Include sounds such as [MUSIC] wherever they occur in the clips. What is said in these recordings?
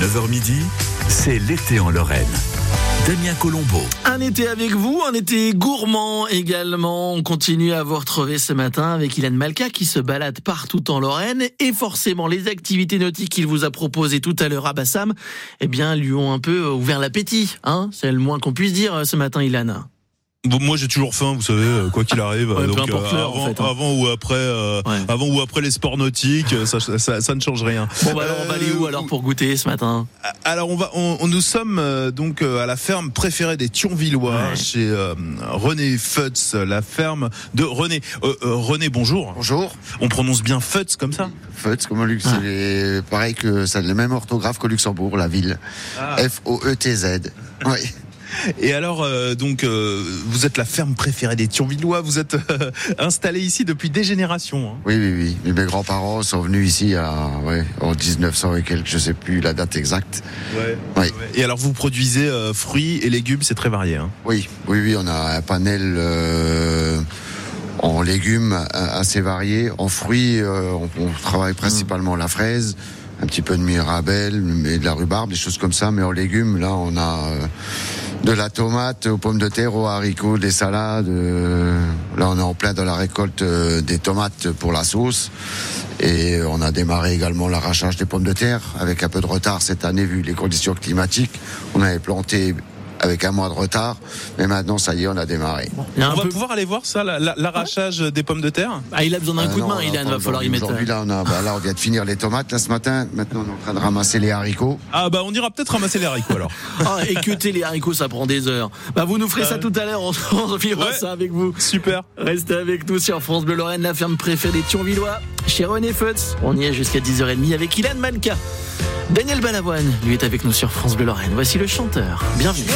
9h midi, c'est l'été en Lorraine. Damien Colombo. Un été avec vous, un été gourmand également. On continue à vous retrouver ce matin avec Ilan Malka qui se balade partout en Lorraine et forcément les activités nautiques qu'il vous a proposées tout à l'heure à Bassam, eh bien, lui ont un peu ouvert l'appétit, hein. C'est le moins qu'on puisse dire ce matin, Ilan. Bon, moi j'ai toujours faim, vous savez, euh, quoi qu'il arrive. Ouais, donc euh, l'heure, avant, en fait, hein. avant ou après, euh, Ouais. avant ou après les sports nautiques, ça, ça, ça ne change rien. Bon, bah alors, on va aller où alors pour goûter ce matin? Alors on va, on, on- nous sommes donc à la ferme préférée des Thionvillois, Ouais. chez euh, René Futz, la ferme de René. Euh, euh, René, bonjour. Bonjour. On prononce bien Futz comme ça? Feutz, comme au Lux, Ah. c'est pareil que ça a le même orthographe qu'au Luxembourg, la ville. Ah. F-O-E-T-Z. Oui. [LAUGHS] Et alors, euh, donc, euh, vous êtes la ferme préférée des Thionvillois. Vous êtes euh, installé ici depuis des générations. hein. Oui, oui, oui. Mes grands-parents sont venus ici à, ouais, en 1900 et quelques, je sais plus la date exacte. Oui. Et alors, vous produisez fruits et légumes, c'est très varié. Hein. Oui, oui, oui, on a un panel en légumes assez varié. En fruits, on, on travaille principalement la fraise, un petit peu de mirabelle, mais de la rhubarbe, des choses comme ça. Mais en légumes, là, on a euh, de la tomate aux pommes de terre, aux haricots, des salades. euh, là, on est en plein dans la récolte euh, des tomates pour la sauce. Et on a démarré également l'arrachage des pommes de terre avec un peu de retard cette année vu les conditions climatiques. On avait planté avec un mois de retard, mais maintenant ça y est, on a démarré. Il On va peu... pouvoir aller voir ça, la- la- l'arrachage des pommes de terre? Ah, il a besoin d'un Euh, coup de main, pas va falloir y mettre. Aujourd'hui, là, on a, bah, là, on vient de finir les tomates là ce matin. Maintenant, on est en train de ramasser les haricots. Ah bah on ira peut-être ramasser les haricots alors. [LAUGHS] Ah, équeuter les haricots, ça prend des heures. Bah, vous nous ferez ça tout à l'heure, on, on Ouais. ça avec vous. Super. Restez avec nous sur France Bleu Lorraine, la ferme préférée des Thionvillois, chez René Futz. On y est jusqu'à 10h30 avec Ilan Manka. Daniel Balavoine, lui, est avec nous sur France Bleu Lorraine. Voici le chanteur. Bienvenue.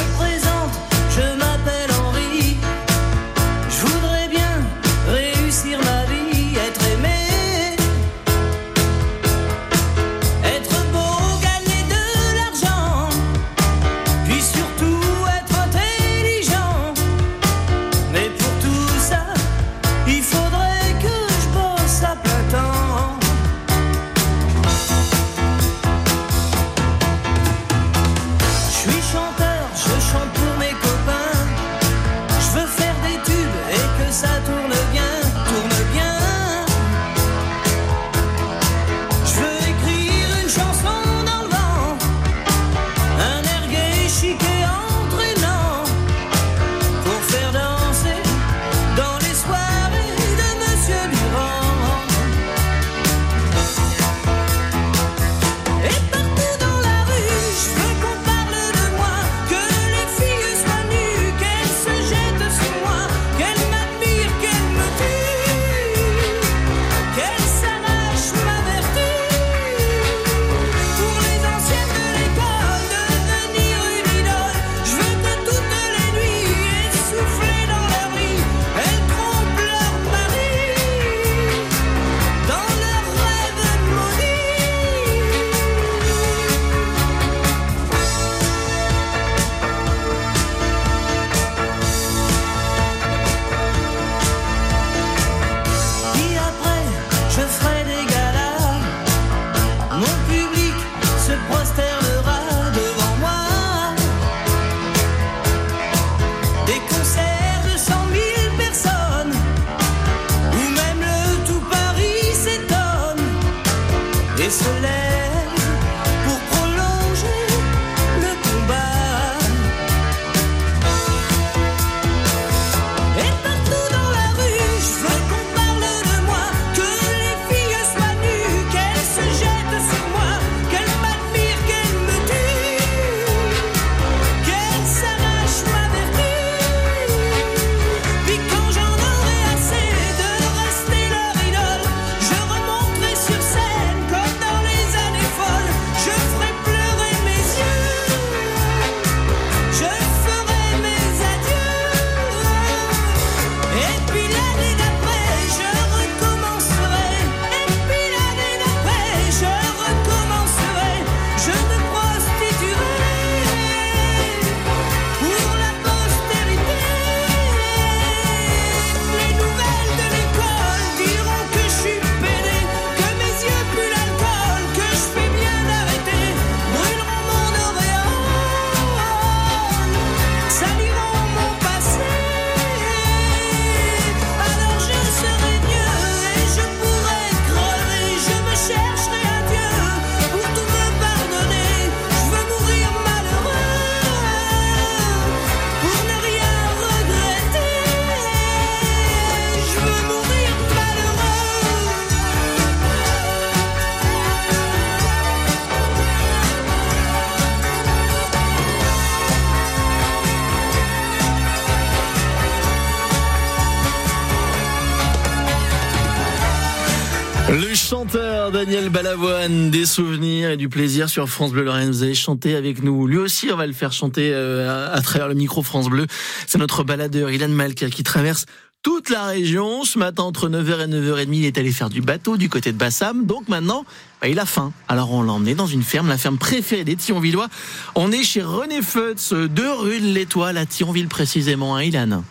Daniel Balavoine, des souvenirs et du plaisir sur France Bleu Lorraine. Vous avez chanté avec nous. Lui aussi, on va le faire chanter euh, à, travers le micro France Bleu. C'est notre baladeur Ilan Malka qui traverse toute la région. Ce matin, entre 9h et 9h30, il est allé faire du bateau du côté de Bassam. Donc maintenant, bah, il a faim. Alors on l'a emmené dans une ferme, la ferme préférée des Thionvillois. On est chez René Feutz, de rue de l'Étoile à Thionville précisément, hein, Ilan?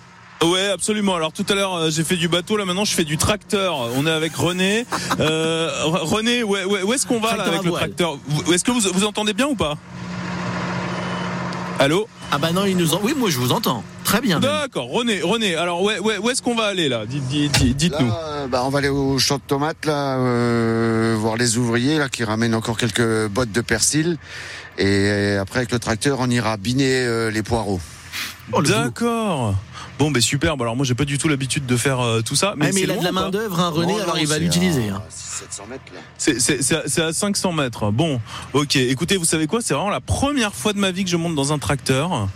Ouais, absolument. Alors tout à l'heure, euh, j'ai fait du bateau. Là, maintenant, je fais du tracteur. On est avec René. Euh, René, ouais, ouais, où est-ce qu'on va là avec le tracteur? Est-ce que vous, vous entendez bien ou pas? Allô? Ah bah non, il nous en... Oui, moi je vous entends. Très bien. D'accord, René, René. Alors, ouais, ouais, où est-ce qu'on va aller là? Dites- dites- dites- Dites-nous. Là, euh, bah, on va aller au champ de tomates, là, euh, voir les ouvriers là, qui ramènent encore quelques bottes de persil. Et après, avec le tracteur, on ira biner euh, les poireaux. Oh, le boulot. Bon, ben super. Bon, alors moi, j'ai pas du tout l'habitude de faire euh, tout ça. Mais, Mais, c'est il a de la main d'œuvre, hein, René, Non, alors non, il va l'utiliser. à hein. 700 mètres, là. C'est- à- c'est à 500 mètres. Bon, ok. Écoutez, vous savez quoi? C'est vraiment la première fois de ma vie que je monte dans un tracteur.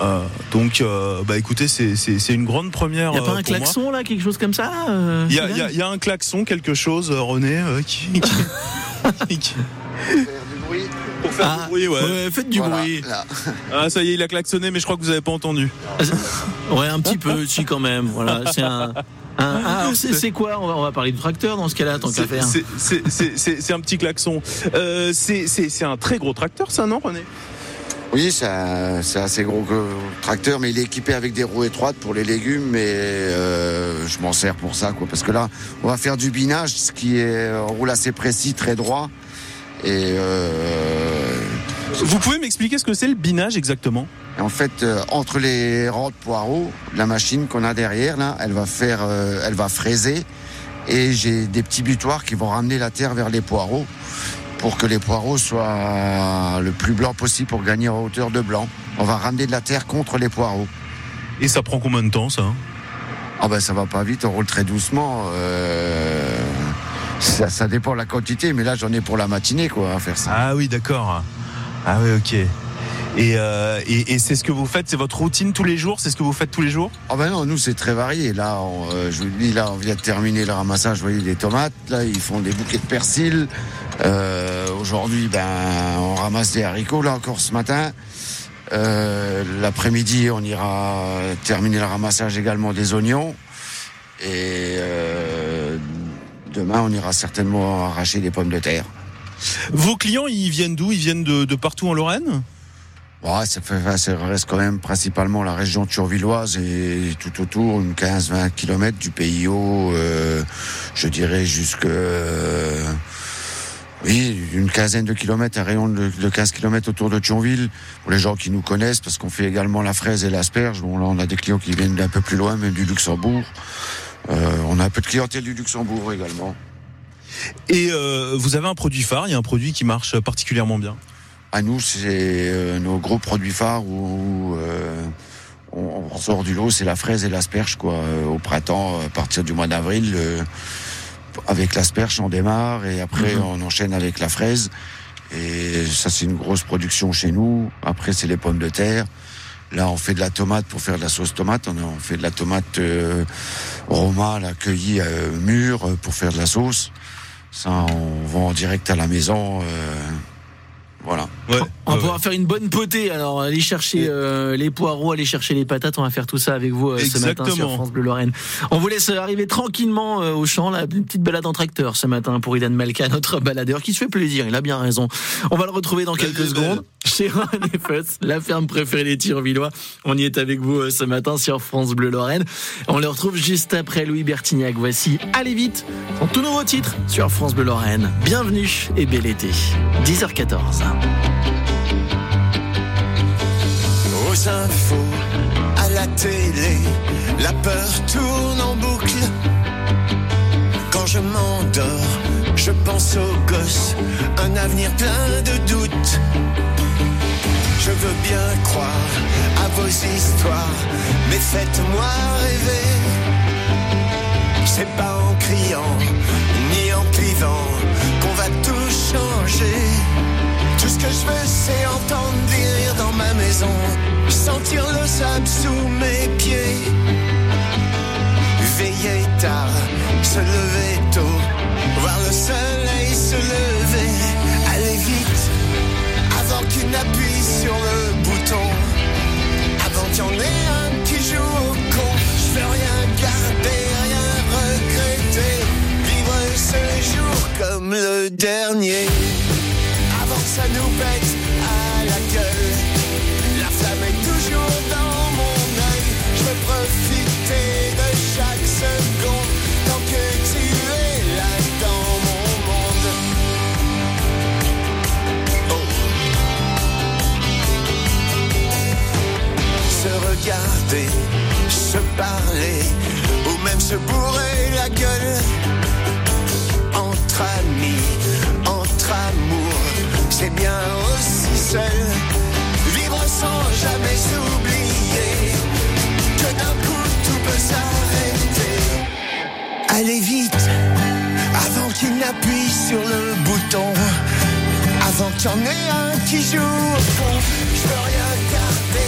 Euh, donc, euh, bah écoutez, c'est une grande première. Il n'y a euh, pas un pour moi. klaxon là, quelque chose comme ça euh, Il y, y y a un klaxon, quelque chose, René, euh, qui, qui- [LAUGHS] qui- Faire du bruit. pour faire Ah, du bruit, ouais. ouais, faites du Voilà, bruit. là. Ah, ça y est, il a klaxonné, mais je crois que vous avez pas entendu. [LAUGHS] Ouais, un petit peu, [LAUGHS] si quand même. Voilà, c'est un. ah, c'est quoi? On va, on va parler de tracteur dans ce cas-là, tant qu'à C'est- faire. c'est- un petit klaxon. Euh, c'est un très gros tracteur, ça, non, René? Oui, c'est assez gros tracteur, mais il est équipé avec des roues étroites pour les légumes, mais euh, je m'en sers pour ça, quoi. Parce que là, on va faire du binage, ce qui est un roule assez précis, très droit. Et euh, Vous pouvez m'expliquer ce que c'est le binage exactement? Et en fait, euh, entre les rangs de poireaux, la machine qu'on a derrière, là, elle va faire, euh, elle va fraiser. Et j'ai des petits butoirs qui vont ramener la terre vers les poireaux pour que les poireaux soient le plus blanc possible pour gagner en hauteur de blanc. On va ramener de la terre contre les poireaux. Et ça prend combien de temps, ça Ah ben ça va pas vite, on roule très doucement. euh, ça, ça dépend de la quantité, mais là j'en ai pour la matinée quoi à faire ça. Ah oui, d'accord. Ah oui, ok. Et, euh, et, et c'est ce que vous faites, c'est votre routine tous les jours C'est ce que vous faites tous les jours? Ah ben non, nous c'est très varié. Là, on, euh, je vous dis, là on vient de terminer le ramassage, vous voyez, des tomates. Là, ils font des bouquets de persil. Euh, Aujourd'hui, ben, on ramasse des haricots. Là encore ce matin. Euh, L'après-midi, on ira terminer le ramassage également des oignons. Et euh, demain, on ira certainement arracher des pommes de terre. Vos clients, ils viennent d'où? Ils viennent de, de partout en Lorraine? Ouais, ça, fait, ça reste quand même principalement la région turvilloise et tout autour, une 15-20 km du pays euh, je dirais jusque... euh, oui, une quinzaine de kilomètres, un rayon de, de 15 kilomètres autour de Thionville, pour les gens qui nous connaissent, parce qu'on fait également la fraise et l'asperge. Bon, là, on a des clients qui viennent d'un peu plus loin, même du Luxembourg. Euh, on a un peu de clientèle du Luxembourg également. Et euh, vous avez un produit phare, il y a un produit qui marche particulièrement bien? À nous, c'est euh, nos gros produits phares où, euh, on, on sort du lot, c'est la fraise et l'asperge quoi. Euh, Au printemps, à partir du mois d'avril, euh, avec l'asperge on démarre et après Mhm. on enchaîne avec la fraise. Et ça c'est une grosse production chez nous. Après c'est les pommes de terre. Là on fait de la tomate pour faire de la sauce tomate. On, fait de la tomate euh, Roma, la cueillie euh, mûre pour faire de la sauce. Ça on vend en direct à la maison. euh, voilà. Ouais. On va ouais, pouvoir faire une bonne potée. Alors, aller chercher euh, les poireaux, aller chercher les patates. On va faire tout ça avec vous euh, ce matin sur. France Bleu Lorraine. On vous laisse arriver tranquillement euh, au champ. Là, une petite balade en tracteur ce matin pour Idan Malka, [LAUGHS] notre baladeur qui se fait plaisir. Il a bien raison. On va le retrouver dans quelques belle. secondes [LAUGHS] chez René Fuss, la ferme préférée des Tirs-Villois. On y est avec vous euh, ce matin sur France Bleu Lorraine. On le retrouve juste après Louis Bertignac. Voici Allez vite, son tout nouveau titre sur France Bleu Lorraine. Bienvenue et bel été. 10h14. Aux infos, à la télé, la peur tourne en boucle. Quand je m'endors, je pense aux gosses, un avenir plein de doutes. Je veux bien croire à vos histoires, mais faites-moi rêver. C'est pas en criant, sentir le sable sous mes pieds. Veiller tard, se lever tôt, voir le soleil se lever. Allez vite, avant qu'il n'appuie sur le bouton. Avant qu'il y en ait un qui joue au con. Je veux rien garder, rien regretter. Vivre ce jour comme le dernier. Avant que ça nous pète se parler, ou même se bourrer la gueule. Entre amis, entre amours, c'est bien aussi seul. Vivre sans jamais s'oublier que d'un coup tout peut s'arrêter. Allez vite, avant qu'il n'appuie sur le bouton. Avant qu'il y en ait un qui joue. Je veux rien garder,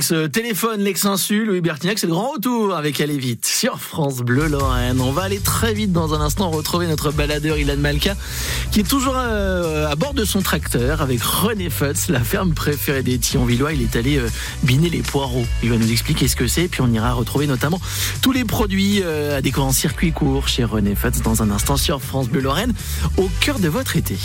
Ah, pour l'ex-téléphone, l'ex-insu, Louis Bertignac, c'est le grand retour avec Allez vite sur France Bleu Lorraine. On va aller très vite dans un instant retrouver notre baladeur Ilan Malka qui est toujours euh, à bord de son tracteur avec René Futz, la ferme préférée des Thionvillois. Il est allé euh, biner les poireaux. Il va nous expliquer ce que c'est puis on ira retrouver notamment tous les produits euh, à découvrir en circuit court chez René Futz dans un instant sur France Bleu Lorraine au cœur de votre été.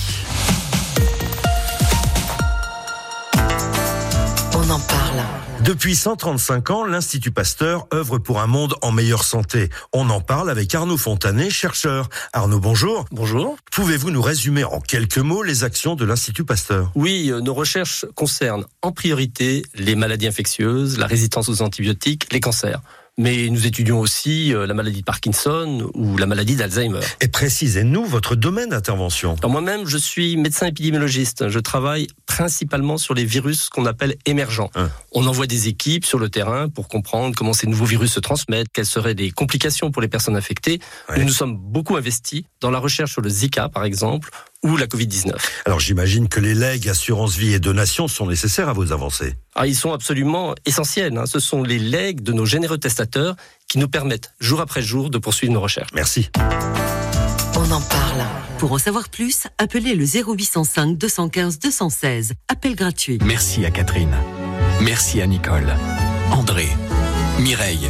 En parle. Depuis 135 ans, l'Institut Pasteur œuvre pour un monde en meilleure santé. On en parle avec Arnaud Fontanet, chercheur. Arnaud, bonjour. Bonjour. Pouvez-vous nous résumer en quelques mots les actions de l'Institut Pasteur? Oui, euh, nos recherches concernent en priorité les maladies infectieuses, la résistance aux antibiotiques, les cancers. Mais nous étudions aussi euh, la maladie de Parkinson ou la maladie d'Alzheimer. Et précisez-nous votre domaine d'intervention. Moi-même, je suis médecin épidémiologiste. Je travaille principalement sur les virus qu'on appelle émergents. Hein. On envoie des équipes sur le terrain pour comprendre comment ces nouveaux virus se transmettent, quelles seraient les complications pour les personnes infectées. Ouais. Nous nous sommes beaucoup investis dans la recherche sur le Zika, par exemple, ou la Covid-19. Alors j'imagine que les legs, assurance vie et donations sont nécessaires à vos avancées. Ah, ils sont absolument essentiels. hein. Ce sont les legs de nos généreux testateurs qui nous permettent, jour après jour, de poursuivre nos recherches. Merci. On en parle. Pour en savoir plus, appelez le 0805 215 216. Appel gratuit. Merci à Catherine. Merci à Nicole, André, Mireille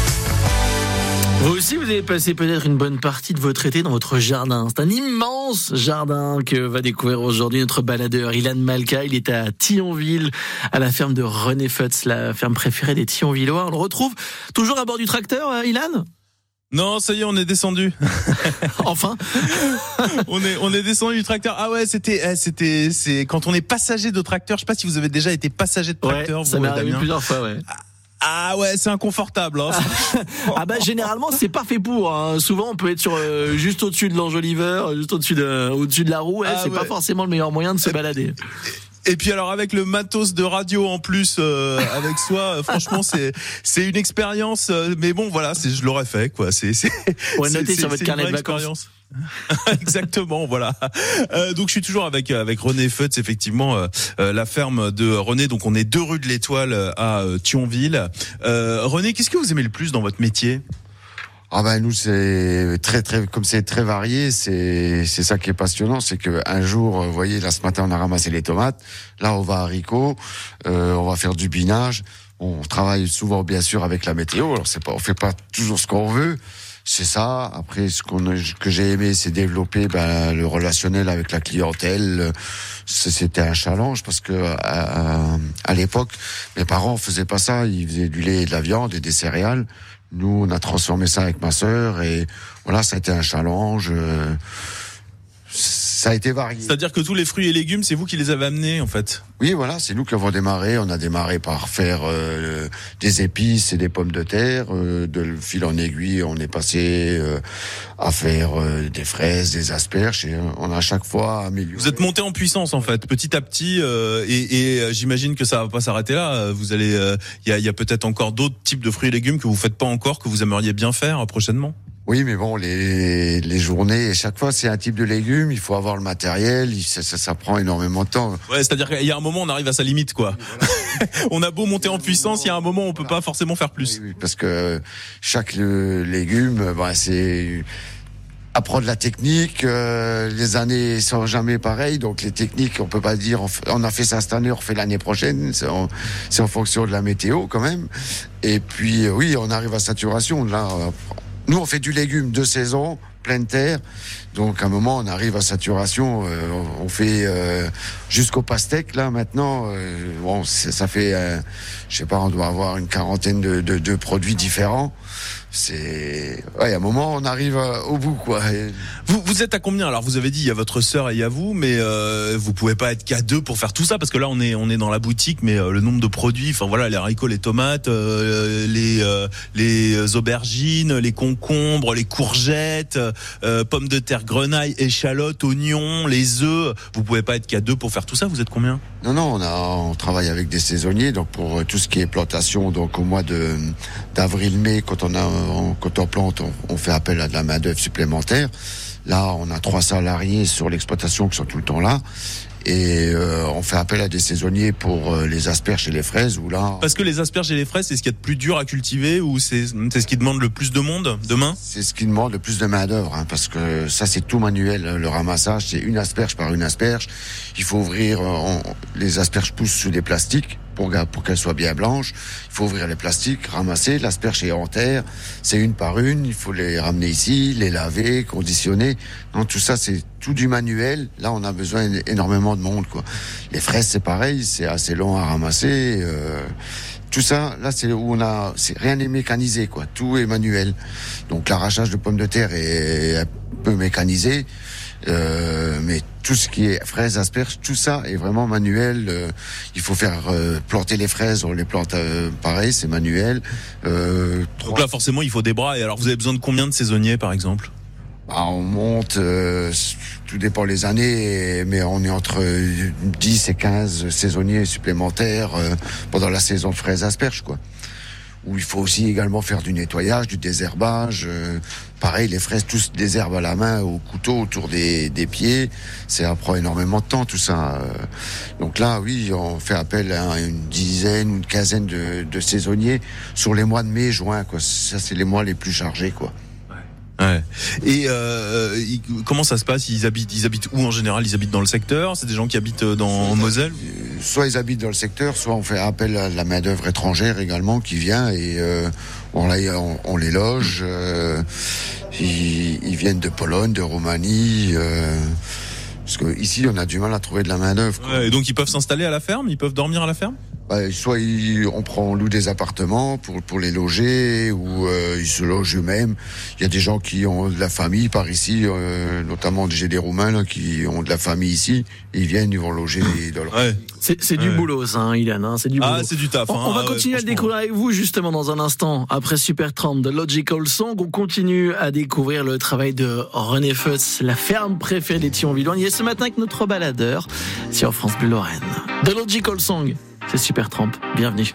Vous aussi, vous avez passé peut-être une bonne partie de votre été dans votre jardin. C'est un immense jardin que va découvrir aujourd'hui notre baladeur Ilan Malka. Il est à Thionville, à la ferme de René Futz, la ferme préférée des Thionvillois. On le retrouve toujours à bord du tracteur, euh, Ilan? Non, ça y est, on est descendu. [LAUGHS] Enfin [LAUGHS] on est on est descendu du tracteur. Ah ouais, c'était eh, c'était c'est quand on est passager de tracteur. Je sais pas si vous avez déjà été passager de tracteur. Ouais, ça m'est arrivé plusieurs fois, ouais. Ah ouais, c'est inconfortable. Hein. [LAUGHS] Ah bah généralement c'est pas fait pour. hein. Souvent on peut être sur euh, juste au-dessus de l'enjoliveur, juste au-dessus de au-dessus de la roue. Ouais, Ah c'est pas ouais. forcément le meilleur moyen de se balader. Et puis alors avec le matos de radio en plus euh, avec soi, euh, franchement c'est c'est une expérience. euh, mais bon voilà, c'est je l'aurais fait quoi. C'est c'est noter c'est- sur votre carnet de vacances. expérience. [LAUGHS] Exactement, voilà. Euh, donc je suis toujours avec avec René Feutz, effectivement, euh, euh, la ferme de René. Donc on est deux rue de l'Étoile euh, à euh, Thionville. Euh, René, qu'est-ce que vous aimez le plus dans votre métier? Ah ben nous c'est très très comme c'est très varié, c'est c'est ça qui est passionnant, c'est que un jour, euh, vous voyez, là ce matin on a ramassé les tomates, là on va à haricots, euh, on va faire du binage, on travaille souvent bien sûr avec la météo, alors c'est pas on fait pas toujours ce qu'on veut. C'est ça. Après, ce qu'on que j'ai aimé, c'est développer ben, le relationnel avec la clientèle. C'était un challenge parce que à, à- à l'époque, mes parents faisaient pas ça. Ils faisaient du lait et de la viande et des céréales. Nous, on a transformé ça avec ma sœur et voilà, ça a été un challenge. euh, Ça a été varié. C'est-à-dire que tous les fruits et légumes, c'est vous qui les avez amenés en fait. Oui, voilà, c'est nous qui avons démarré. On a démarré par faire euh, des épices et des pommes de terre. Euh, de fil en aiguille, on est passé euh, à faire euh, des fraises, des asperges. Et on a à chaque fois amélioré. Vous êtes monté en puissance en fait, petit à petit, euh, et, et, euh, j'imagine que ça va pas s'arrêter là. Vous allez, euh, il y a, y a peut-être encore d'autres types de fruits et légumes que vous faites pas encore, que vous aimeriez bien faire prochainement? Oui, mais bon, les, les journées, chaque fois, c'est un type de légumes. Il faut avoir le matériel. Ça, ça, ça prend énormément de temps. Ouais, c'est-à-dire qu'il y a un moment, on arrive à sa limite, quoi. [LAUGHS] on a beau monter en puissance, il y a un moment, on peut pas forcément faire plus. Oui, oui, parce que chaque euh, légume, bah, c'est apprendre la technique. euh, les années sont jamais pareilles, donc les techniques, on peut pas dire on, fait- on a fait ça cette année, on refait l'année prochaine. C'est en, en fonction de la météo quand même. Et puis euh, oui, on arrive à saturation. Là, nous on fait du légume de saison, pleine terre. Donc à un moment, on arrive à saturation. euh, on fait euh, jusqu'au pastèque là maintenant. euh, bon, ça fait, euh, je sais pas, on doit avoir une quarantaine de produits différents. C'est, ouais, à un moment, on arrive euh, au bout quoi. Vous, vous êtes à combien? Alors, vous avez dit, il y a votre sœur et il y a vous, mais euh, vous pouvez pas être qu'à deux pour faire tout ça, parce que là, on est, on est dans la boutique, mais euh, le nombre de produits, enfin voilà, les haricots, les tomates, euh, les, euh, les aubergines, les concombres, les courgettes, euh, pommes de terre, grenailles, échalotes, oignons, les œufs. Vous pouvez pas être qu'à deux pour faire tout ça. Vous êtes combien? Non, non, on a, on travaille avec des saisonniers, donc pour tout ce qui est plantation, donc au mois de d'avril-mai, quand on a, on- quand on plante, on, on fait appel à de la main d'œuvre supplémentaire. Là, on a trois salariés sur l'exploitation qui sont tout le temps là, et euh, on fait appel à des saisonniers pour euh, les asperges et les fraises. Où là, Parce que les asperges et les fraises, c'est ce qu'il y a de plus dur à cultiver ou c'est ce qui demande le plus de monde demain? C'est ce qui demande le plus de main d'œuvre, hein, parce que ça c'est tout manuel. hein, Le ramassage, c'est une asperge par une asperge. Il faut ouvrir, euh, on- les asperges poussent sous des plastiques pour, qu'elles soient bien blanches. Il faut ouvrir les plastiques, ramasser. L'asperge est en terre, c'est une par une. Il faut les ramener ici, les laver, conditionner. Donc tout ça c'est tout du manuel. Là on a besoin énormément de monde. Quoi. Les fraises c'est pareil, c'est assez long à ramasser. euh, tout ça, là, c'est où on a, c'est rien n'est mécanisé, quoi. Tout est manuel. Donc l'arrachage de pommes de terre est un peu mécanisé, euh, mais tout ce qui est fraises, asperges, tout ça est vraiment manuel. Euh, il faut faire euh, planter les fraises, on les plante euh, pareil, c'est manuel. Euh, Donc là, forcément, il faut des bras. Et alors, vous avez besoin de combien de saisonniers, par exemple? Bah, on monte, euh, tout dépend les années, mais on est entre euh, 10 et 15 saisonniers supplémentaires euh, pendant la saison fraises asperges, quoi. Où il faut aussi également faire du nettoyage, du désherbage. euh, pareil, les fraises, tous des herbes à la main, au couteau, autour des, des pieds. Ça prend énormément de temps, tout ça. euh. Donc là, oui, on fait appel à une dizaine ou une quinzaine de, de saisonniers sur les mois de mai, juin, quoi. Ça, c'est les mois les plus chargés, quoi. Ouais. Et euh, comment ça se passe? Ils habitent, ils habitent où en général? Ils habitent dans le secteur? C'est des gens qui habitent euh, dans en Moselle? Soit ils habitent dans le secteur, soit on fait appel à la main d'œuvre étrangère également qui vient et euh, on, on, on les loge. euh, ils, ils viennent de Pologne, de Roumanie. euh, parce que ici, on a du mal à trouver de la main d'œuvre. Ouais, Et donc ils peuvent s'installer à la ferme? Ils peuvent dormir à la ferme? Bah, soit ils- on prend, on loue des appartements pour pour les loger ou euh, ils se logent eux-mêmes. Il y a des gens qui ont de la famille par ici, euh, notamment j'ai des Roumains là, qui ont de la famille ici. Ils viennent, ils vont loger dans leur Ouais. C'est du Ouais. boulot, ça, hein, Ilan. hein, c'est du Ah, boulot. c'est du taf. On, hein. on va Ah ouais, continuer à découvrir avec vous justement dans un instant. Après Super 30 de Logical Song, on continue à découvrir le travail de René Futz, la ferme préférée des Thionvillois. Il est ce matin avec notre baladeur sur France Bleu Lorraine. The Logical Song, c'est Super Tramp. Bienvenue.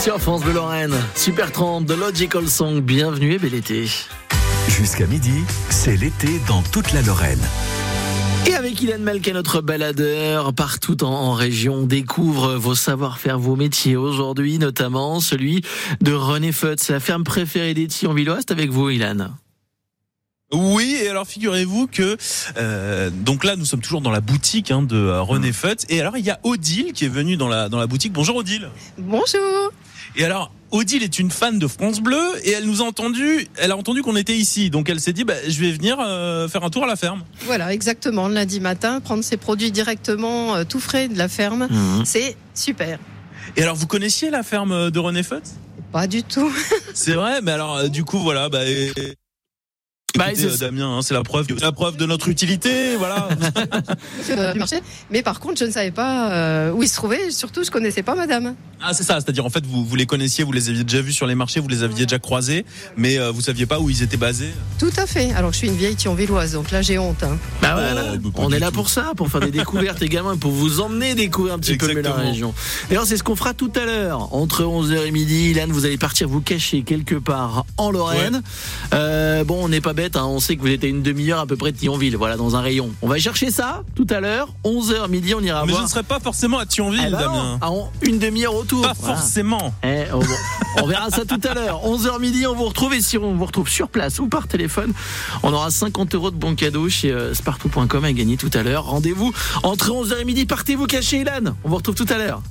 Sur France Bleu Lorraine. Super 30 de Logical Song. Bienvenue et bel été. Jusqu'à midi, c'est l'été dans toute la Lorraine. Et avec Ilan Malka, notre baladeur, partout en, en région, on découvre vos savoir-faire, vos métiers aujourd'hui, notamment celui de René Futz, la ferme préférée des Thionvillois. C'est avec vous, Ilan. Oui, et alors figurez-vous que euh, donc là nous sommes toujours dans la boutique hein, de euh, René Futz et alors il y a Odile qui est venue dans la dans la boutique. Bonjour Odile. Bonjour. Et alors Odile est une fan de France Bleu et elle nous a entendu, elle a entendu qu'on était ici, donc elle s'est dit bah, je vais venir euh, faire un tour à la ferme. Voilà, exactement. Le lundi matin, prendre ses produits directement tout frais de la ferme, Mhm. c'est super. Et alors vous connaissiez la ferme de René Futz Pas du tout. [LAUGHS] C'est vrai, mais alors euh, du coup voilà, bah, et- Bah, écoutez, euh, Damien, hein, c'est la preuve, la preuve de notre utilité, voilà. [LAUGHS] Mais par contre, je ne savais pas euh, où ils se trouvaient. Surtout, je connaissais pas madame. ah c'est ça, c'est-à-dire en fait vous, vous les connaissiez, vous les aviez déjà vus sur les marchés, vous les aviez déjà croisés, mais euh, vous saviez pas où ils étaient basés. Tout à fait. Alors, je suis une vieille thionvilloise, donc là, j'ai honte. hein. Bah Oh, on est là tout. pour ça, pour faire des [LAUGHS] découvertes également, et pour vous emmener découvrir un petit peu la région. D'ailleurs, c'est ce qu'on fera tout à l'heure, entre 11h et midi. Ilan, vous allez partir vous cacher quelque part en Lorraine. Euh, bon, on n'est pas bête, hein, on sait que vous êtes à une demi-heure à peu près de Thionville, voilà, dans un rayon. On va chercher ça tout à l'heure, 11h midi, on ira mais je voir. ne serais pas forcément à Thionville, Eh ben non, Damien. à en- une demi-heure autour. Pas Voilà. forcément. Eh, oh bon. On verra ça tout à l'heure. 11h midi, on vous retrouve et si on vous retrouve sur place ou par téléphone, on aura 50 euros de bons cadeaux chez euh, spartou.com à gagner tout à l'heure. Rendez-vous entre 11h et midi. Partez vous cacher, Ilan. On vous retrouve tout à l'heure.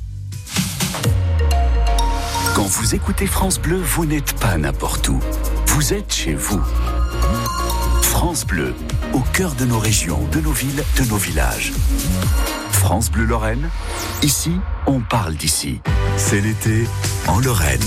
Quand vous écoutez France Bleu, vous n'êtes pas n'importe où. Vous êtes chez vous. France Bleu, au cœur de nos régions, de nos villes, de nos villages. France Bleu Lorraine, ici, on parle d'ici. C'est l'été en Lorraine.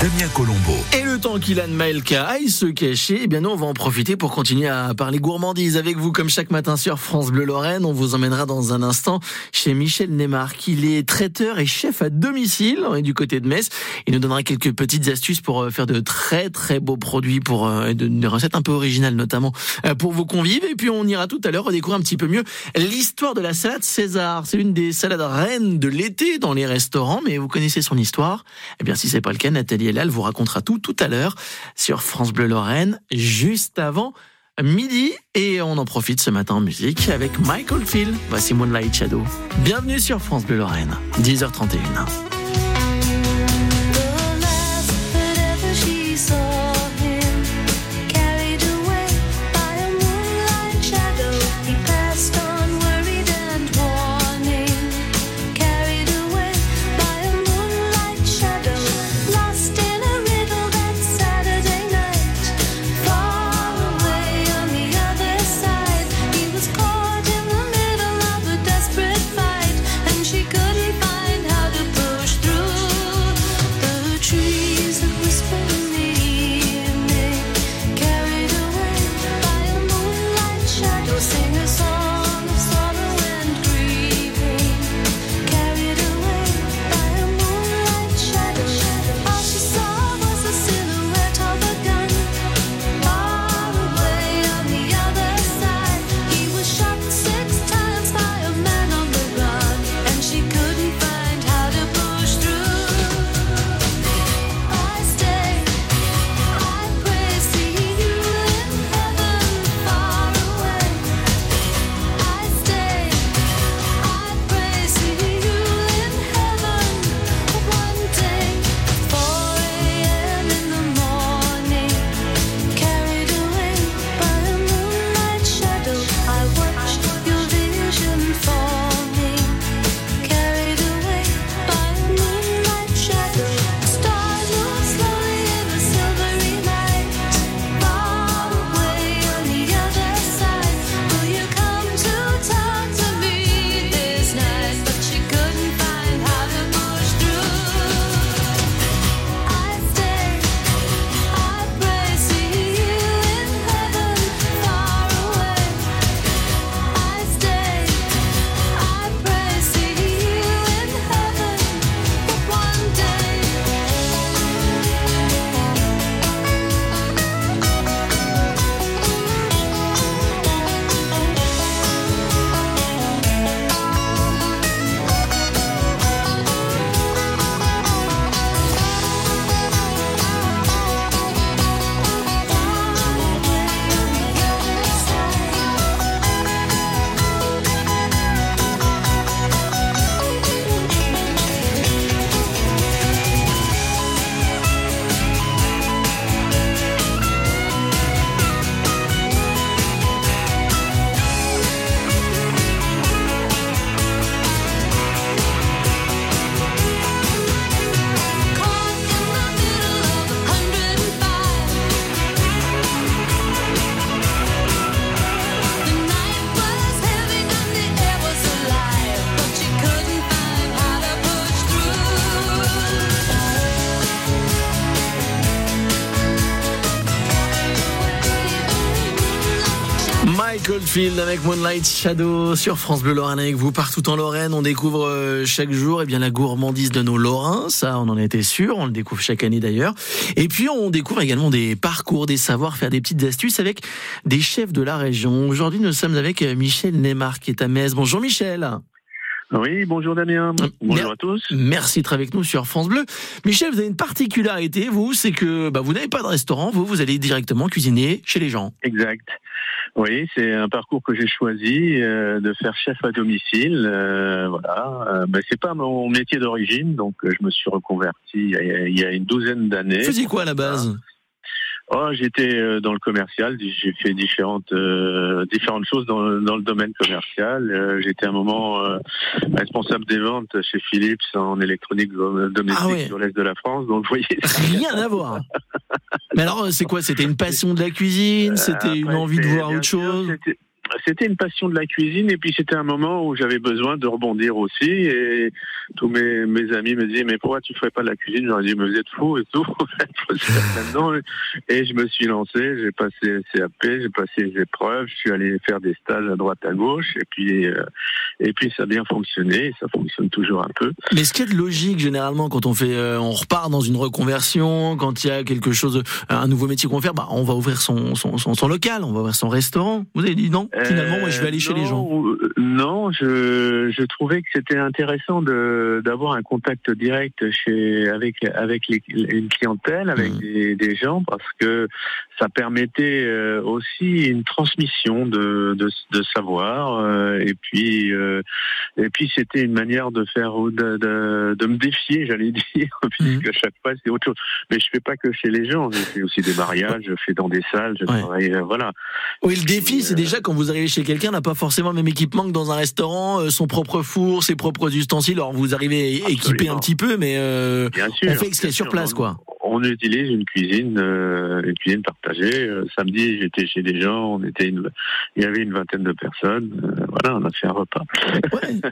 Damien Colombo. Et le temps qu'Ilan Maelka aille se cacher, eh bien nous on va en profiter pour continuer à parler gourmandise avec vous comme chaque matin sur France Bleu Lorraine. On vous emmènera dans un instant chez Michel Neymar, il est traiteur et chef à domicile on est du côté de Metz. Il nous donnera quelques petites astuces pour euh, faire de très très beaux produits pour euh, de- des recettes un peu originales notamment euh, pour vos convives. Et puis on ira tout à l'heure redécouvrir un petit peu mieux l'histoire de la salade César. C'est l'une des salades reines de l'été dans les restaurants, mais vous connaissez son histoire Eh bien, si c'est pas le cas, Nathalie Elal vous racontera tout tout à l'heure sur France Bleu Lorraine, juste avant midi. Et on en profite ce matin en musique avec Michael Phil. Voici Moonlight Shadow. Bienvenue sur France Bleu Lorraine, 10h31. Oldfield avec Moonlight Shadow sur France Bleu Lorraine avec vous partout en Lorraine. On découvre euh, chaque jour eh bien la gourmandise de nos Lorrains, ça on en était sûr, on le découvre chaque année d'ailleurs. Et puis on découvre également des parcours, des savoirs, faire des petites astuces avec des chefs de la région. Aujourd'hui nous sommes avec euh, Michel Neymar qui est à Metz. Bonjour Michel. Oui, bonjour Damien. Bonjour à tous. Merci d'être avec nous sur France Bleu. Michel, vous avez une particularité, vous, c'est que bah, vous n'avez pas de restaurant, vous, vous allez directement cuisiner chez les gens. Exact. Oui, c'est un parcours que j'ai choisi euh, de faire chef à domicile. Euh, voilà, euh, ben, c'est pas mon métier d'origine, donc euh, je me suis reconverti il y a, il y a une douzaine d'années. Vous faisiez quoi à la base? Oh, j'étais euh, dans le commercial. J'ai fait différentes euh, différentes choses dans, le- dans le domaine commercial. Euh, j'étais à un moment euh, responsable des ventes chez Philips en électronique do- domestique Ah ouais. sur l'est de la France. Donc, vous voyez, [LAUGHS] Rien à voir. Mais alors, c'est quoi? C'était une passion de la cuisine? C'était une envie de voir autre chose? C'était- une passion de la cuisine et puis c'était un moment où j'avais besoin de rebondir aussi et tous mes, mes amis me disaient mais pourquoi tu ferais pas de la cuisine? Ai dit mais vous êtes fous et tout. [LAUGHS] Et je me suis lancé, j'ai passé CAP, j'ai passé les épreuves, je suis allé faire des stages à droite à gauche et puis euh, et puis ça a bien fonctionné et ça fonctionne toujours un peu. Mais ce a de logique généralement quand on fait, euh, on repart dans une reconversion, quand il y a quelque chose, un nouveau métier qu'on faire, bah, on va ouvrir son, son, son local, on va ouvrir son restaurant. Vous avez dit non? Finalement, moi, je vais aller chez les gens. non, euh, Non, je, je trouvais que c'était intéressant de d'avoir un contact direct chez avec avec les, une clientèle, avec Mmh. des, des gens, parce que ça permettait euh, aussi une transmission de de, de savoir euh, et puis euh, et puis c'était une manière de faire de, de, de me défier, j'allais [LAUGHS] dire, puisque chaque fois c'est autre chose. Mais je fais pas que chez les gens, je fais aussi des mariages, je fais dans des salles, je Ouais. travaille, voilà. Oui, le défi, c'est déjà quand vous arrivez chez quelqu'un, n'a pas forcément le même équipement que dans un restaurant, son propre four, ses propres ustensiles. Alors vous arrivez équipé un petit peu, mais euh, Bien sûr. on fait ce sur place, quoi. On utilise une cuisine, euh, une cuisine. Euh, samedi, j'étais chez des gens, on était une, il y avait une vingtaine de personnes. Euh, voilà, on a fait un repas.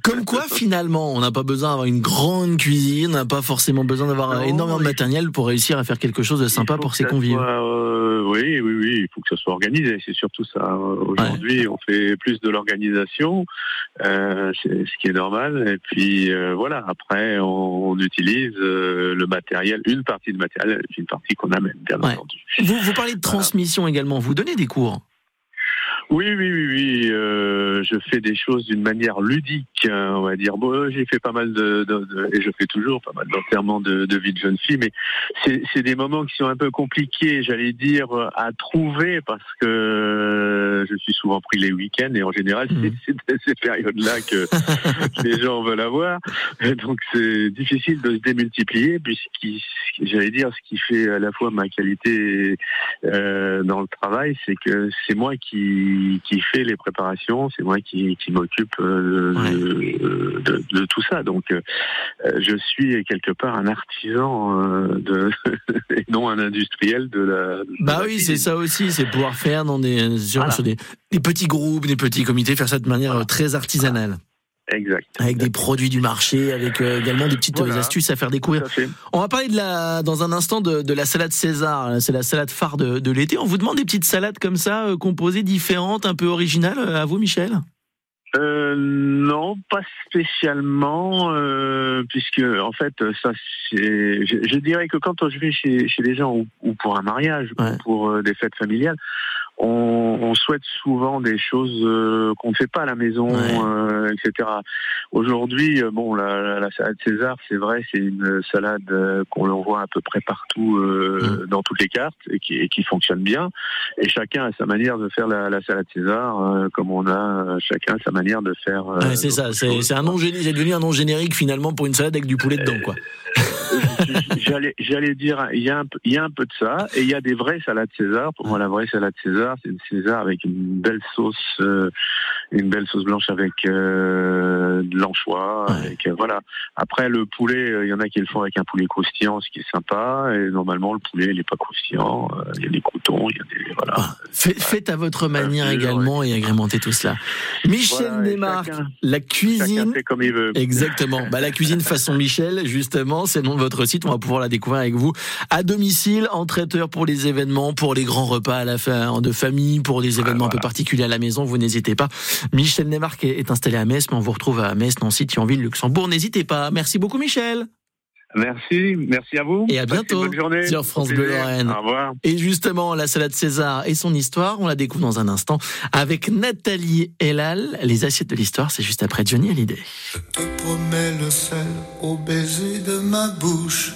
Comme quoi, [LAUGHS] finalement, on n'a pas besoin d'avoir une grande cuisine, on n'a pas forcément besoin d'avoir énormément de matériel pour réussir à faire quelque chose de sympa pour ses convives. euh, oui, oui, oui, il faut que ça soit organisé. C'est surtout ça. Aujourd'hui, on fait plus de l'organisation, euh, ce qui est normal. Et puis euh, voilà. Après, on, on utilise le matériel, une partie de matériel, une partie qu'on amène, bien Ouais. entendu. Vous, vous parlez de transmission également, vous donnez des cours Oui, oui, oui, oui. euh, je fais des choses d'une manière ludique, hein, on va dire. Bon, euh, j'ai fait pas mal de, de- de- et je fais toujours pas mal d'enterrements de, de vie de jeune fille, mais c'est c'est des moments qui sont un peu compliqués, j'allais dire, à trouver parce que euh, je suis souvent pris les week-ends et en général, c'est c'est de ces périodes-là que [LAUGHS] les gens veulent avoir. Et donc, c'est difficile de se démultiplier, puisqu'il, j'allais dire, ce qui fait à la fois ma qualité euh, dans le travail, c'est que c'est moi qui, qui fais les préparations, c'est moi qui, qui m'occupe euh, de, de, de tout ça. Donc, euh, je suis quelque part un artisan euh, de, [LAUGHS] et non un industriel de la. Bah la oui, c'est ça aussi, c'est pouvoir faire dans des, sur, Voilà. sur des, des petits groupes, des petits comités, faire ça de manière très artisanale. Exact. Avec des produits du marché, avec euh, également des petites euh, Voilà. astuces à faire découvrir. À. On va parler de la, dans un instant de, de la salade César. C'est la salade phare de, de l'été. On vous demande des petites salades comme ça, euh, composées différentes, un peu originales. À vous, Michel? Euh, non, pas spécialement, euh, puisque en fait, ça, c'est, je, je dirais que quand je vais chez, chez les gens ou, ou pour un mariage ou pour euh, des fêtes familiales, on, on souhaite souvent des choses euh, qu'on ne fait pas à la maison, euh, etc. Aujourd'hui, euh, bon, la, la- la salade César, c'est vrai, c'est une salade euh, qu'on voit à peu près partout euh, dans toutes les cartes et qui, et qui fonctionne bien. Et chacun a sa manière de faire la, la salade César, euh, comme on a chacun sa manière de faire. euh, Ouais, c'est ça, c'est c'est un nom générique, c'est devenu un nom générique finalement pour une salade avec du poulet dedans, quoi. J'allais, j'allais dire, il y a un il y a un peu de ça, et il y a des vraies salades César. Pour moi, la vraie salade César, c'est une César avec une belle sauce, euh, une belle sauce blanche avec euh, de l'anchois. avec, euh, voilà. Après, le poulet, il y en a qui le font avec un poulet croustillant, ce qui est sympa. Et normalement, le poulet, il est pas croustillant. Il y a des croutons, il y a des voilà. Fait- Faites à votre manière également et agrémentez tout cela. Michel Voilà, chacun- la cuisine. Chacun fait comme il veut. Exactement. Bah, la cuisine façon Michel, justement, c'est le nom de votre site. site. On va pouvoir la découvrir avec vous à domicile, en traiteur pour les événements, pour les grands repas à la fin de famille, pour des événements un peu particuliers à la maison. Vous n'hésitez pas. Michel Nemarque est installé à Metz, mais on vous retrouve à Metz, Nancy, Thionville, Luxembourg. N'hésitez pas. Merci beaucoup, Michel. Merci, merci à vous. Et à bientôt bonne journée. sur France Au Bleu. Lorraine. Au revoir. Et justement, la salade César et son histoire, on la découvre dans un instant avec Nathalie Elal. Les assiettes de l'histoire, c'est juste après Johnny Hallyday. te promets le sel au baiser de ma bouche.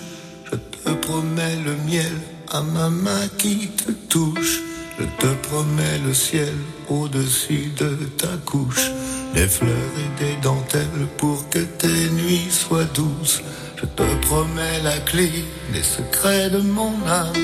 Je te promets le miel à ma main qui te touche. Je te promets le ciel au-dessus de ta couche. Des fleurs et des dentelles pour que tes nuits soient douces. Je te promets la clé des secrets de mon âme.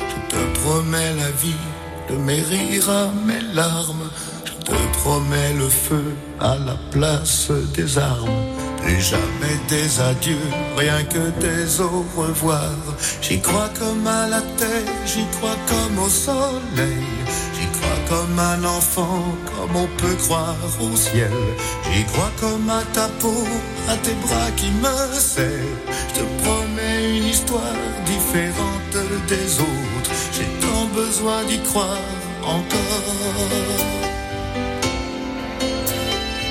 Je te promets la vie de mes rires à mes larmes. Je te promets le feu à la place des armes. Plus jamais des adieux, rien que des au revoir. J'y crois comme à la terre, j'y crois comme au soleil. J'y crois comme un enfant, comme on peut croire au ciel. J'y crois comme à ta peau, à tes bras qui me serrent. Je te promets une histoire différente des autres. J'ai tant besoin d'y croire encore.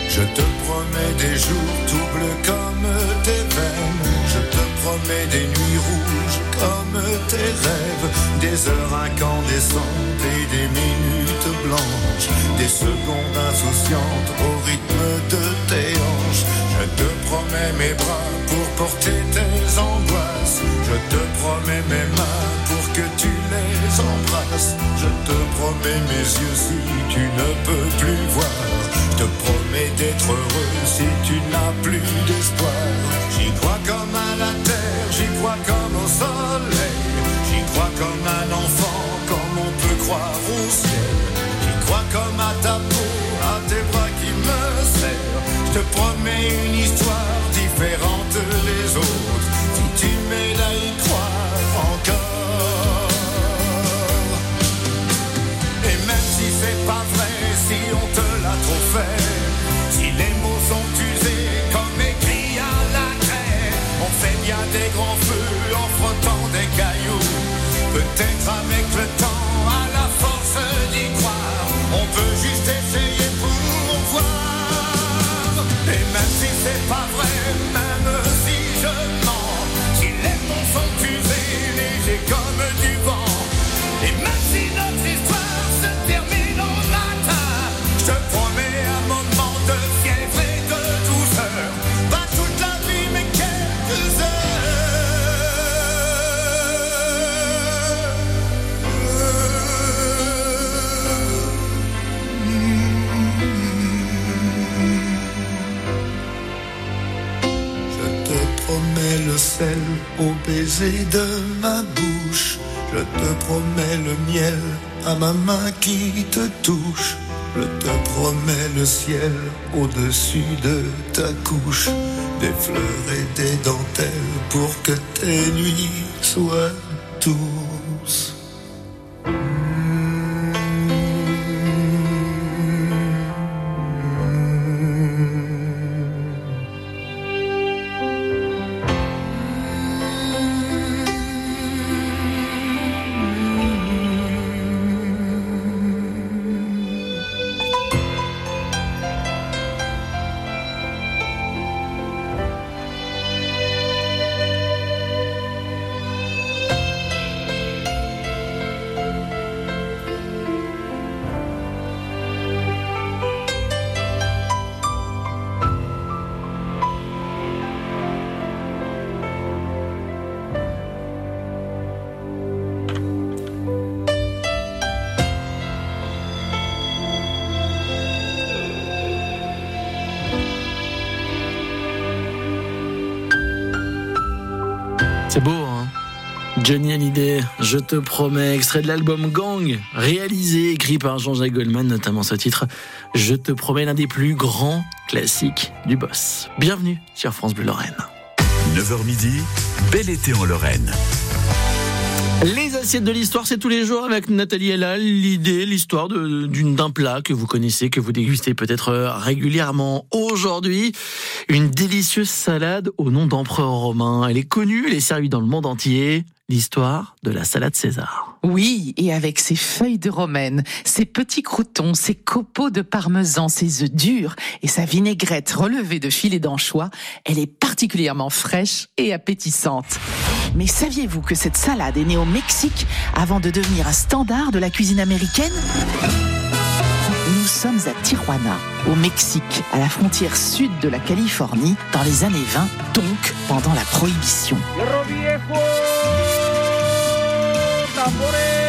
Je te promets des jours tout comme tes veines. Je te promets des nuits rouges comme tes rêves. Des heures incandescentes et des minutes blanches. Des secondes insouciantes au rythme de tes hanches. Je te promets mes bras pour porter tes angoisses. Je te promets mes mains que tu les embrasses. Je te promets mes yeux si tu ne peux plus voir. Je te promets d'être heureux si tu n'as plus d'espoir. J'y crois comme à la terre, j'y crois comme au soleil. J'y crois comme un enfant, comme on peut croire au ciel. J'y crois comme à ta peau, à tes bras qui me serrent. Je te promets une histoire baiser de ma bouche. Je te promets le miel à ma main qui te touche. Je te promets le ciel au-dessus de ta couche. Des fleurs et des dentelles pour que tes nuits soient douces. Je te promets, extrait de l'album Gang, réalisé, écrit par Jean-Jacques Goldman, notamment ce titre, Je te promets l'un des plus grands classiques du boss. Bienvenue sur France Bleu Lorraine. 9h midi, bel été en Lorraine. Les assiettes de l'histoire, c'est tous les jours avec Nathalie Ella. L'idée, l'histoire d'un plat que vous connaissez, que vous dégustez peut-être euh, régulièrement. Aujourd'hui, une délicieuse salade au nom d'empereur romain. Elle est connue, elle est servie dans le monde entier. L'histoire de la salade César. Oui, et avec ses feuilles de romaine, ses petits croutons, ses copeaux de parmesan, ses œufs durs et sa vinaigrette relevée de filets d'anchois, elle est particulièrement fraîche et appétissante. Mais saviez-vous que cette salade est née au Mexique avant de devenir un standard de la cuisine américaine? Nous sommes à Tijuana, au Mexique, à la frontière sud de la Californie, dans les années 20, donc pendant la Prohibition. À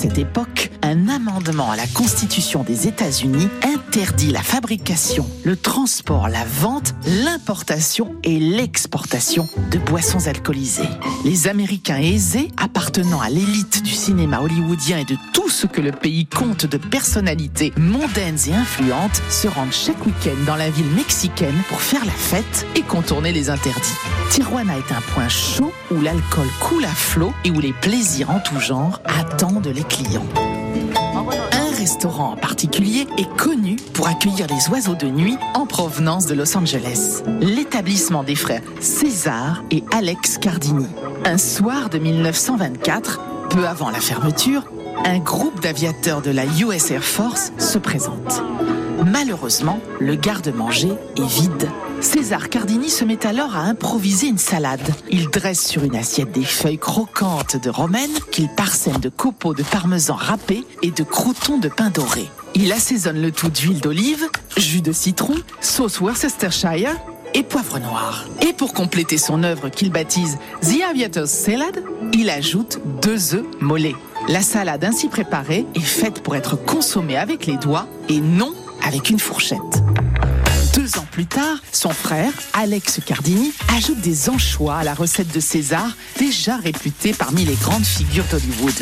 cette époque, un amendement à la Constitution des États-Unis interdit la fabrication, le transport, la vente, l'importation et l'exportation de boissons alcoolisées. Les Américains aisés, appartenant à l'élite du cinéma hollywoodien et de tout ce que le pays compte de personnalités mondaines et influentes, se rendent chaque week-end dans la ville mexicaine pour faire la fête et contourner les interdits. Tijuana est un point chaud où l'alcool coule à flot et où les plaisirs en tout genre attendent les clients. Un restaurant en particulier est connu pour accueillir les oiseaux de nuit en provenance de Los Angeles. L'établissement des frères César et Alex Cardini. Un soir de 1924, peu avant la fermeture, un groupe d'aviateurs de la US Air Force se présente. Malheureusement, le garde-manger est vide. César Cardini se met alors à improviser une salade. Il dresse sur une assiette des feuilles croquantes de romaine qu'il parsème de copeaux de parmesan râpé et de croutons de pain doré. Il assaisonne le tout d'huile d'olive, jus de citron, sauce Worcestershire et poivre noir. Et pour compléter son œuvre qu'il baptise The Aviator's Salad, il ajoute deux œufs mollets. La salade ainsi préparée est faite pour être consommée avec les doigts et non avec une fourchette. Deux ans plus tard, son frère, Alex Cardini, ajoute des anchois à la recette de César, déjà réputée parmi les grandes figures d'Hollywood.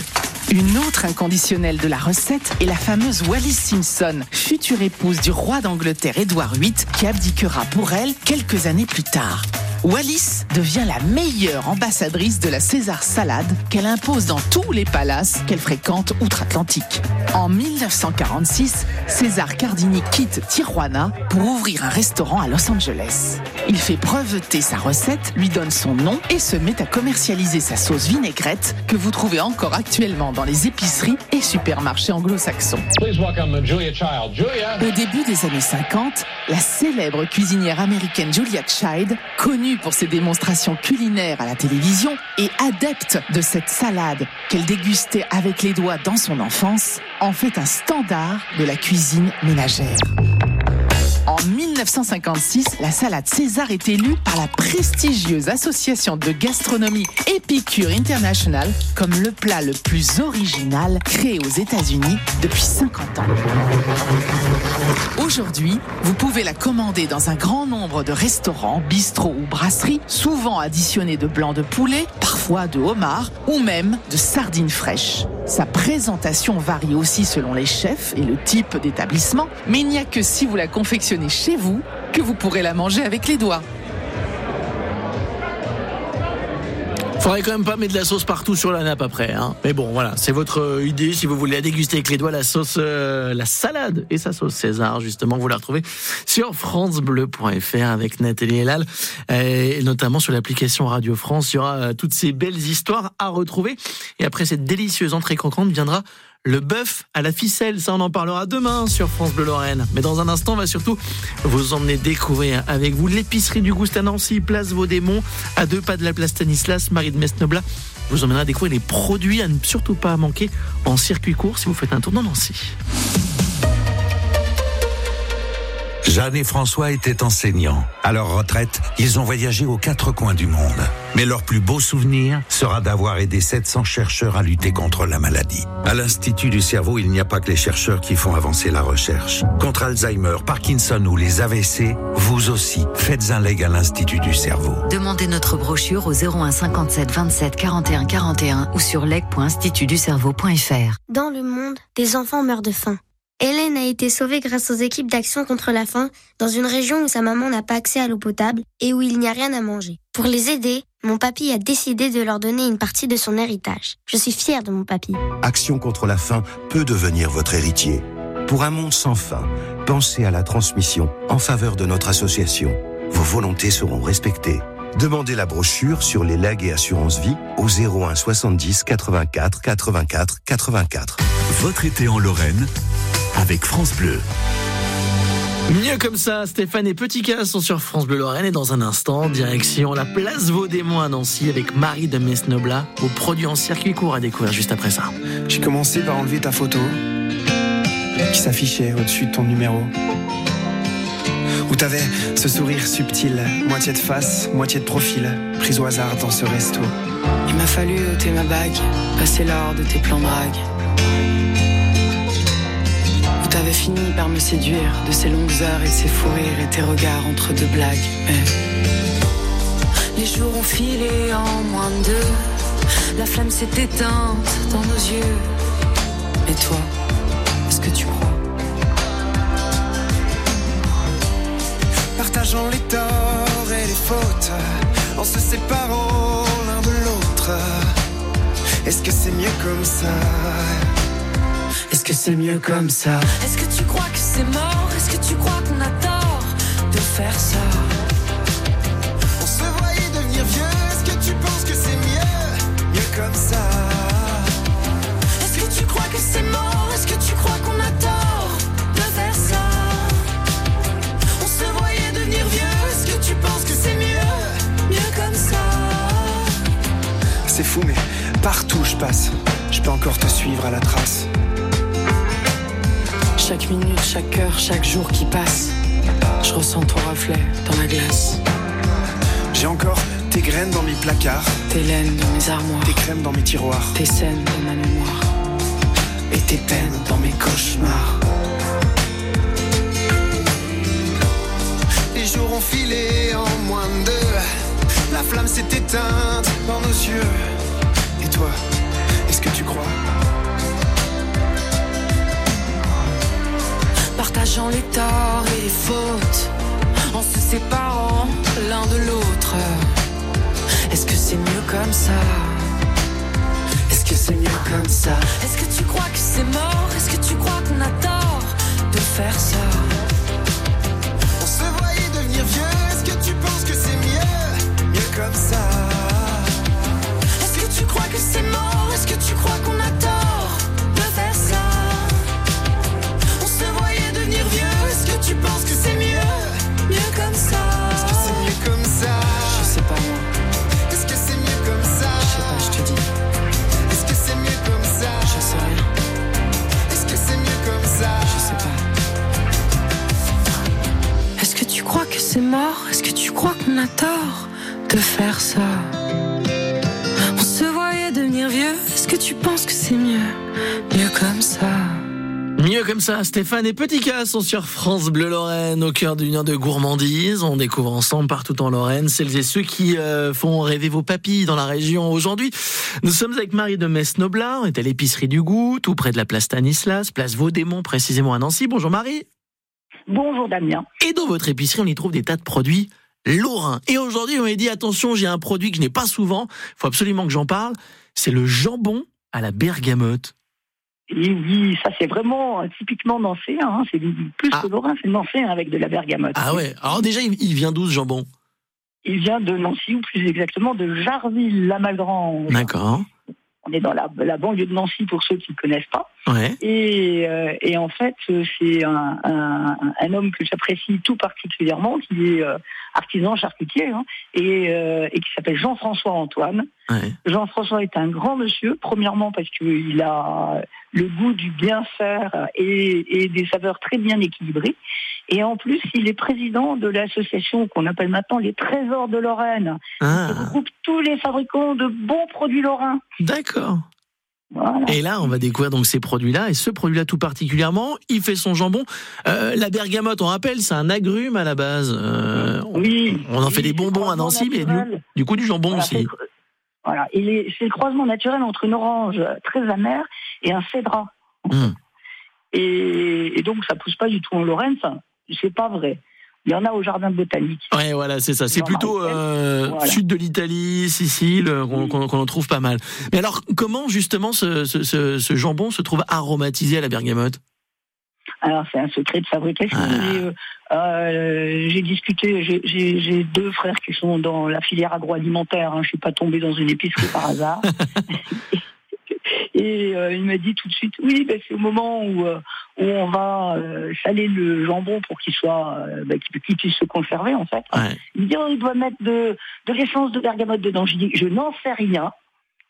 Une autre inconditionnelle de la recette est la fameuse Wallis Simpson, future épouse du roi d'Angleterre Édouard VIII, qui abdiquera pour elle quelques années plus tard. Wallis devient la meilleure ambassadrice de la César salade qu'elle impose dans tous les palaces qu'elle fréquente outre-Atlantique. En 1946, César Cardini quitte Tijuana pour ouvrir un restaurant à Los Angeles. Il fait breveter sa recette, lui donne son nom et se met à commercialiser sa sauce vinaigrette que vous trouvez encore actuellement dans les épiceries et supermarchés anglo-saxons. Au début des années 50, la célèbre cuisinière américaine Julia Child, connue pour ses démonstrations culinaires à la télévision et adepte de cette salade qu'elle dégustait avec les doigts dans son enfance, en fait un standard de la cuisine ménagère. En 1956, la salade César est élue par la prestigieuse association de gastronomie Epicure International comme le plat le plus original créé aux États-Unis depuis 50 ans. Aujourd'hui, vous pouvez la commander dans un grand nombre de restaurants, bistrots ou brasseries, souvent additionnés de blanc de poulet, parfois de homard ou même de sardines fraîches. Sa présentation varie aussi selon les chefs et le type d'établissement, mais il n'y a que si vous la confectionnez chez vous que vous pourrez la manger avec les doigts. Faudrait quand même pas mettre de la sauce partout sur la nappe après. Hein. Mais bon, voilà, c'est votre euh, idée. Si vous voulez la déguster avec les doigts, la sauce, euh, la salade et sa sauce César, justement, vous la retrouvez sur francebleu.fr avec Nathalie Elal, et notamment sur l'application Radio France. Il y aura euh, toutes ces belles histoires à retrouver. Et après cette délicieuse entrée croquante viendra le bœuf à la ficelle, ça on en parlera demain sur France Bleu Lorraine. Mais dans un instant, on va surtout vous emmener découvrir avec vous l'épicerie du Goust à Nancy, place Vaudémont, à deux pas de la place Stanislas, Marie de Mesnoblat. Vous emmènera découvrir les produits à ne surtout pas manquer en circuit court si vous faites un tour dans Nancy. Jeanne et François étaient enseignants. À leur retraite, ils ont voyagé aux quatre coins du monde. Mais leur plus beau souvenir sera d'avoir aidé 700 chercheurs à lutter contre la maladie. À l'Institut du cerveau, il n'y a pas que les chercheurs qui font avancer la recherche. Contre Alzheimer, Parkinson ou les AVC, vous aussi, faites un leg à l'Institut du cerveau. Demandez notre brochure au 01 57 27 41 41 ou sur leg.institutducerveau.fr. Dans le monde, des enfants meurent de faim. Hélène a été sauvée grâce aux équipes d'action contre la faim dans une région où sa maman n'a pas accès à l'eau potable et où il n'y a rien à manger. Pour les aider, mon papy a décidé de leur donner une partie de son héritage. Je suis fière de mon papy. Action contre la faim peut devenir votre héritier. Pour un monde sans faim, pensez à la transmission en faveur de notre association. Vos volontés seront respectées. Demandez la brochure sur les legs et assurances vie au 01 70 84 84 84. Votre été en Lorraine avec France Bleu. Mieux comme ça, Stéphane et Petit Cas sont sur France Bleu Lorraine et dans un instant, direction la place Vaudémont à Nancy avec Marie de Mesnobla au produit en circuit court à découvrir juste après ça. J'ai commencé par enlever ta photo qui s'affichait au-dessus de ton numéro. Où t'avais ce sourire subtil, moitié de face, moitié de profil, prise au hasard dans ce resto. Il m'a fallu ôter ma bague, passer l'or de tes plans drague. Fini par me séduire de ces longues heures et ces fous rires et tes regards entre deux blagues. Les jours ont filé en moins de deux. La flamme s'est éteinte dans nos yeux. Et toi, est-ce que tu crois? Partageant les torts et les fautes, en se séparant l'un de l'autre. Est-ce que c'est mieux comme ça? Que c'est mieux comme ça. Est-ce que tu crois que c'est mort? Est-ce que tu crois qu'on a tort de faire ça? On se voyait devenir vieux, est-ce que tu penses que c'est mieux? Mieux comme ça. Est-ce que tu crois que c'est mort? Est-ce que tu crois qu'on a tort de faire ça? On se voyait devenir vieux, est-ce que tu penses que c'est mieux? Mieux comme ça. C'est fou, mais partout où je passe, je peux encore te suivre à la trace. Chaque minute, chaque heure, chaque jour qui passe, je ressens ton reflet dans la glace. J'ai encore tes graines dans mes placards, Tes laines dans mes armoires, tes crèmes dans mes tiroirs, tes scènes dans ma mémoire. et tes peines dans mes cauchemars. Les jours ont filé en moins de deux. La flamme s'est éteinte dans nos yeux. Et toi, est-ce que tu crois Partageant les torts et les fautes, en se séparant l'un de l'autre. Est-ce que c'est mieux comme ça? Est-ce que c'est mieux comme ça? Est-ce que tu crois que c'est mort? Est-ce que tu crois qu'on a tort de faire ça? On se voyait devenir vieux. Est-ce que tu penses que c'est mieux? Mieux comme ça. Est-ce que tu crois que c'est mort? Est-ce que tu crois qu'on Est-ce que tu crois qu'on a tort de faire ça? On se voyait devenir vieux Est-ce que tu penses que c'est mieux? Mieux comme ça Mieux comme ça, Stéphane et Petit Cas sont sur France Bleu Lorraine, au cœur d'une heure de gourmandise. On découvre ensemble partout en Lorraine celles et ceux qui euh, font rêver vos papilles dans la région aujourd'hui. Nous sommes avec Marie de Metz-Noblat, on est à l'épicerie du goût, tout près de la place Stanislas, place Vaudémont précisément à Nancy. Bonjour Marie. Bonjour Damien. Et dans votre épicerie, on y trouve des tas de produits lorrains. Et aujourd'hui, on m'a dit, attention, j'ai un produit que je n'ai pas souvent, faut absolument que j'en parle, c'est le jambon à la bergamote. Et oui, ça c'est vraiment euh, typiquement nancéen. Hein. C'est plus que lorrain, c'est nancéen avec de la bergamote. Ah ouais, alors déjà, il il vient d'où ce jambon? Il vient de Nancy, ou plus exactement de Jarville-la-Malgrande. D'accord. On est dans la, la banlieue de Nancy pour ceux qui ne connaissent pas. Ouais. Et, euh, et en fait, euh, c'est un, un, un homme que j'apprécie tout particulièrement, qui est euh, artisan charcutier, hein, et, euh, et qui s'appelle Jean-François Antoine. Ouais. Jean-François est un grand monsieur, premièrement parce qu'il a le goût du bien faire et, et des saveurs très bien équilibrées. Et en plus, il est président de l'association qu'on appelle maintenant les Trésors de Lorraine, Ah. qui regroupe tous les fabricants de bons produits lorrains. D'accord. Voilà. Et là, on va découvrir donc ces produits-là. Et ce produit-là tout particulièrement, il fait son jambon. Euh, la bergamote, on rappelle, c'est un agrume à la base. Euh, Oui. On en fait des bonbons à Nancy, mais du, coup du jambon Voilà, aussi. Voilà, et c'est le croisement naturel entre une orange très amère et un cédra. Hmm. Et, et donc ça pousse pas du tout en Lorraine, ça, c'est pas vrai. Il y en a au jardin botanique. Ouais, voilà, c'est ça. C'est plutôt euh, Voilà. sud de l'Italie, Sicile, euh, qu'on en trouve pas mal. Mais alors, comment justement ce, ce, ce, ce jambon se trouve aromatisé à la bergamote? Alors c'est un secret de fabrication. Ah. euh, euh, j'ai discuté, j'ai- deux frères qui sont dans la filière agroalimentaire. Hein, je suis pas tombée dans une épicerie par hasard. [LAUGHS] [LAUGHS] Et euh, il m'a dit tout de suite, oui, ben, c'est au moment où, où on va euh, saler le jambon pour qu'il soit, euh, ben, qu'il puisse se conserver en fait. Il me dit, oh, il doit mettre de, de l'essence de bergamote dedans. Je dis, je n'en sais rien.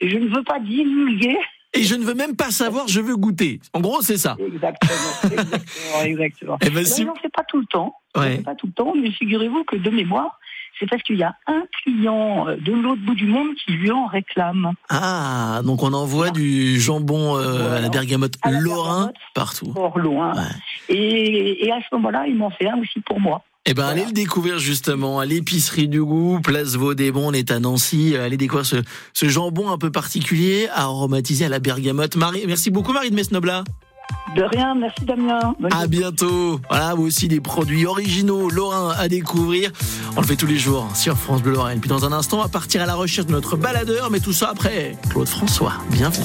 Et je ne veux pas divulguer. Et je ne veux même pas savoir, je veux goûter. En gros, c'est ça. Exactement, [LAUGHS] exactement, exactement. Eh ben, si- fait pas tout le temps. Ouais. pas tout le temps, mais figurez-vous que de mémoire, c'est parce qu'il y a un client euh, de l'autre bout du monde qui lui en réclame. Ah, donc on envoie du jambon euh, à la bergamote À la lorrain partout. Fort loin. Et, et à ce moment-là, il m'en fait un aussi pour moi. Eh ben, allez le découvrir justement à l'épicerie du goût, place Vaudémont, on est à Nancy. Euh, Allez découvrir ce, ce jambon un peu particulier, aromatisé à la bergamote. Marie, merci beaucoup Marie de Mesnobla. De rien, merci Damien. Bonne À bientôt. Voilà, vous aussi des produits originaux lorrains à découvrir. On le fait tous les jours sur France Bleu Lorraine. Puis dans un instant, on va partir à la recherche de notre baladeur, mais tout ça après Claude François. Bienvenue.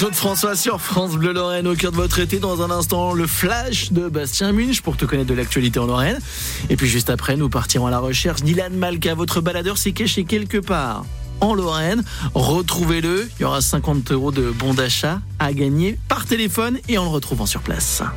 Claude François sur France Bleu Lorraine au cœur de votre été. Dans un instant, le flash de Bastien Munch pour te connaître de l'actualité en Lorraine. Et puis juste après, nous partirons à la recherche d'Ilan Malka. Votre baladeur s'est caché quelque part en Lorraine. Retrouvez-le. Il y aura 50 euros de bons d'achat à gagner par téléphone et en le retrouvant sur place.